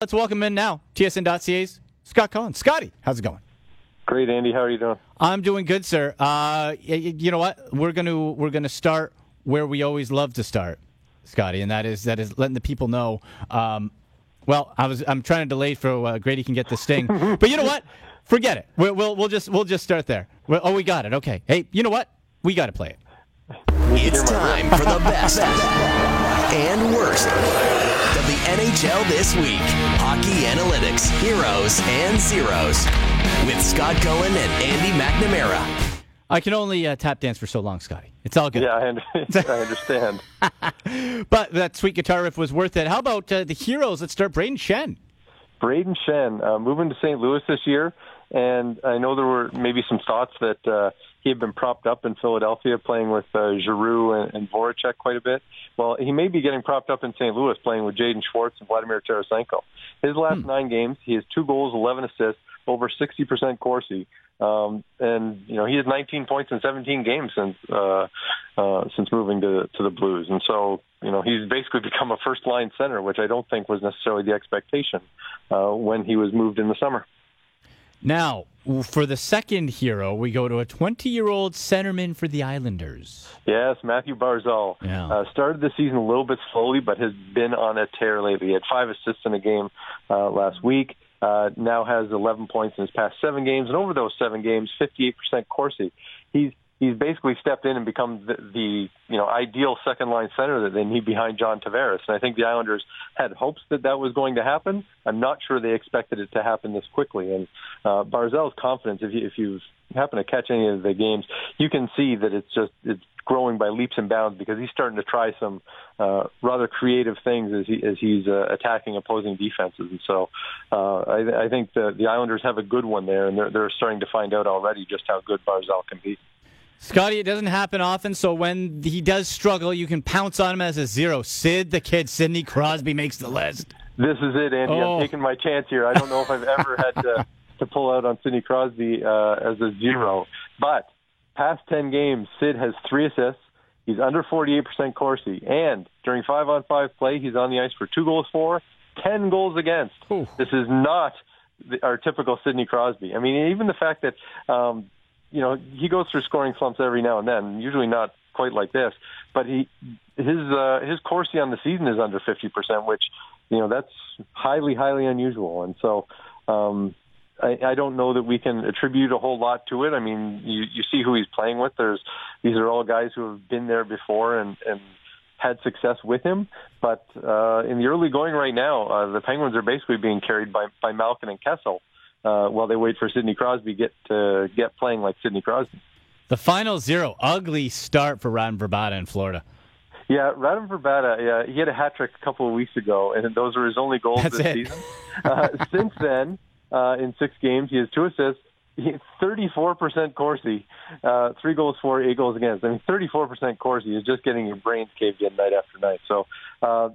Let's welcome in now TSN.ca's Scott Cullen. Scotty, how's it going? Great, Andy. How are you doing? I'm doing good, sir. Uh, you know what? We're gonna we're gonna start where we always love to start, Scotty, and that is that is letting the people know. Um, well, I was I'm trying to delay for uh, Grady can get the sting, but you know what? Forget it. We'll, we'll we'll just we'll just start there. We're, oh, we got it. Okay. Hey, you know what? We got to play it. It's time for the best and worst of the NHL this week. Hockey analytics, heroes and zeros. With Scott Cullen and Andy McNamara. I can only uh, tap dance for so long, Scotty. It's all good. Yeah, I, I understand. but that sweet guitar riff was worth it. How about uh, the heroes? Let's start. Brayden Schenn. Brayden Schenn, uh, moving to St. Louis this year, and I know there were maybe some thoughts that uh, he had been propped up in Philadelphia playing with uh, Giroux and, and Voracek quite a bit. Well, he may be getting propped up in St. Louis playing with Jaden Schwartz and Vladimir Tarasenko. His last hmm. nine games, he has two goals, 11 assists, over 60% Corsi. Um, and you know he has 19 points in 17 games since uh, uh, since moving to to the Blues, and so you know he's basically become a first line center, which I don't think was necessarily the expectation uh, when he was moved in the summer. Now, for the second hero, we go to a 20 year old centerman for the Islanders. Yes, Mathew Barzal. Yeah. Uh, started the season a little bit slowly, but has been on a tear lately. He had five assists in a game uh, last week. Uh, now has 11 points in his past seven games, and over those seven games, 58% Corsi. He's he's basically stepped in and become the, the you know ideal second line center that they need behind John Tavares. And I think the Islanders had hopes that that was going to happen. I'm not sure they expected it to happen this quickly. And uh, Barzal's confidence, if you if you happen to catch any of the games, you can see that it's just it's growing by leaps and bounds because he's starting to try some uh, rather creative things as he as he's uh, attacking opposing defenses. And so uh, I, I think the the Islanders have a good one there, and they're they're starting to find out already just how good Barzal can be. Scotty, it doesn't happen often, so when he does struggle, you can pounce on him as a zero. Sid, the kid, Sidney Crosby makes the list. This is it, Andy. Oh. I'm taking my chance here. I don't know if I've ever had to, to pull out on Sidney Crosby uh, as a zero, but past 10 games, Sid has three assists. He's under 48% Corsi, and during five-on-five play, he's on the ice for two goals for, 10 goals against. Ooh. This is not our typical Sidney Crosby. I mean, even the fact that um, you know, he goes through scoring slumps every now and then. Usually not quite like this, but he his uh, his Corsi on the season is under fifty percent, which you know that's highly highly unusual. And so um, I, I don't know that we can attribute a whole lot to it. I mean, you you see who he's playing with. There's these are all guys who have been there before and and had success with him. But uh, in the early going right now, uh, the Penguins are basically being carried by by Malkin and Kessel uh, while they wait for Sidney Crosby get to get playing like Sidney Crosby. The final zero, ugly start for Radim Vrbata in Florida. Yeah, Radim Vrbata, yeah, he had a hat trick a couple of weeks ago, and those were his only goals That's this it. season. Uh, since then, uh, in six games, he has two assists, 34% Corsi, uh, three goals for, eight goals against. I mean, 34% Corsi is just getting your brains caved in night after night. So uh,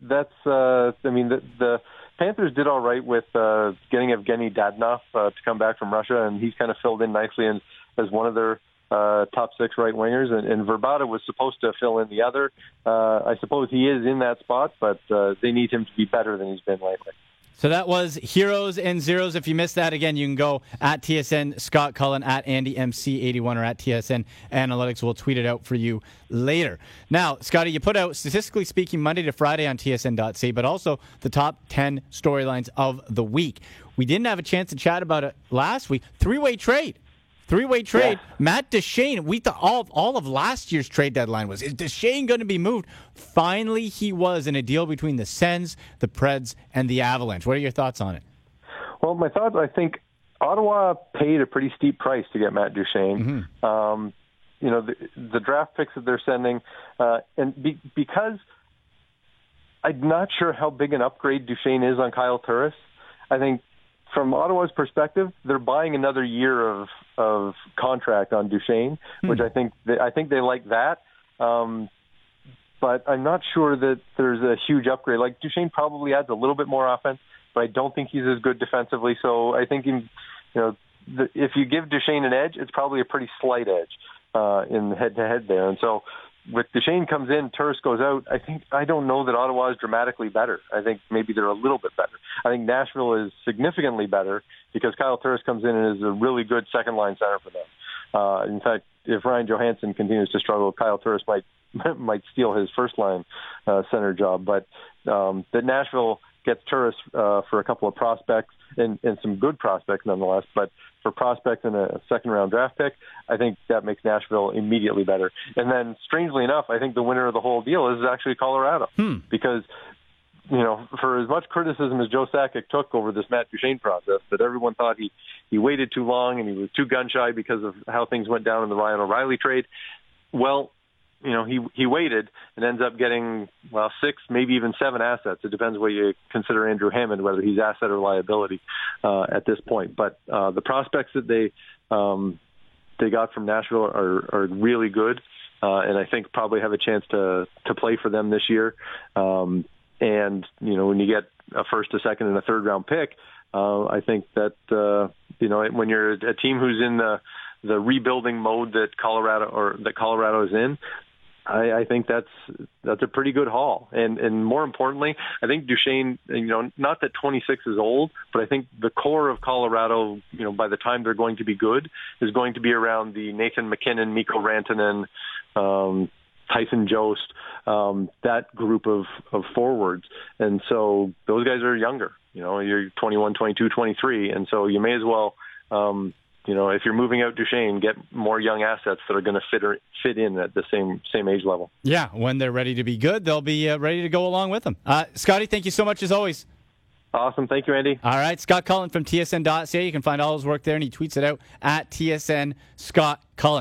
that's, uh, I mean, the, the Panthers did all right with uh, getting Evgeny Dadonov uh, to come back from Russia, and he's kind of filled in nicely in, as one of their uh, top six right wingers. And, and Vrbata was supposed to fill in the other. Uh, I suppose he is in that spot, but uh, they need him to be better than he's been lately. So that was Heroes and Zeros. If you missed that, again, you can go at TSN Scott Cullen, at AndyMC81, or at TSN Analytics. We'll tweet it out for you later. Now, Scotty, you put out, statistically speaking, Monday to Friday on TSN.ca, but also the top 10 storylines of the week. We didn't have a chance to chat about it last week. Three way trade. Three way trade. Yeah. Matt Duchene. We thought all all of last year's trade deadline was is Duchene going to be moved? Finally, he was in a deal between the Sens, the Preds, and the Avalanche. What are your thoughts on it? Well, my thoughts. I think Ottawa paid a pretty steep price to get Matt Duchene. Mm-hmm. Um, you know the, the draft picks that they're sending, uh, and be, because I'm not sure how big an upgrade Duchene is on Kyle Turris. I think from Ottawa's perspective, they're buying another year of of contract on Duchene, hmm. which I think they, I think they like that. Um, but I'm not sure that there's a huge upgrade. Like Duchene probably adds a little bit more offense, but I don't think he's as good defensively. So I think in, you know the, if you give Duchene an edge, it's probably a pretty slight edge uh, in head to head there. And so with Duchene comes in, Turris goes out. I think I don't know that Ottawa is dramatically better. I think maybe they're a little bit better. I think Nashville is significantly better because Kyle Turris comes in and is a really good second line center for them. Uh, in fact, if Ryan Johansen continues to struggle, Kyle Turris might might steal his first line uh, center job. But um, that Nashville gets Turris uh, for a couple of prospects and, and some good prospects nonetheless. But for prospects and a second round draft pick, I think that makes Nashville immediately better. And then, strangely enough, I think the winner of the whole deal is actually Colorado hmm. because you know, for as much criticism as Joe Sakic took over this Matt Duchene process, that everyone thought he he waited too long and he was too gun shy because of how things went down in the Ryan O'Reilly trade. Well, you know, he he waited and ends up getting well six, maybe even seven assets. It depends what you consider Andrew Hammond, whether he's asset or liability uh, at this point. But uh, the prospects that they um, they got from Nashville are are really good. Uh, and I think probably have a chance to to play for them this year. Um, and you know, when you get a first, a second, and a third round pick, uh, I think that uh, you know when you're a team who's in the the rebuilding mode that Colorado or that Colorado is in, I, I think that's that's a pretty good haul. And and more importantly, I think Duchene, you know, not that 26 is old, but I think the core of Colorado, you know, by the time they're going to be good, is going to be around the Nathan MacKinnon, Mikko Rantanen, um, Tyson Jost, um, that group of, of forwards. And so those guys are younger. You know, you're 21, 22, 23, and so you may as well, um, you know, if you're moving out Duchene, get more young assets that are going to fit or, fit in at the same same age level. Yeah, when they're ready to be good, they'll be uh, ready to go along with them. Uh, Scotty, thank you so much as always. Awesome. Thank you, Andy. All right. Scott Cullen from TSN.ca. You can find all his work there, and he tweets it out at TSN Scott Cullen.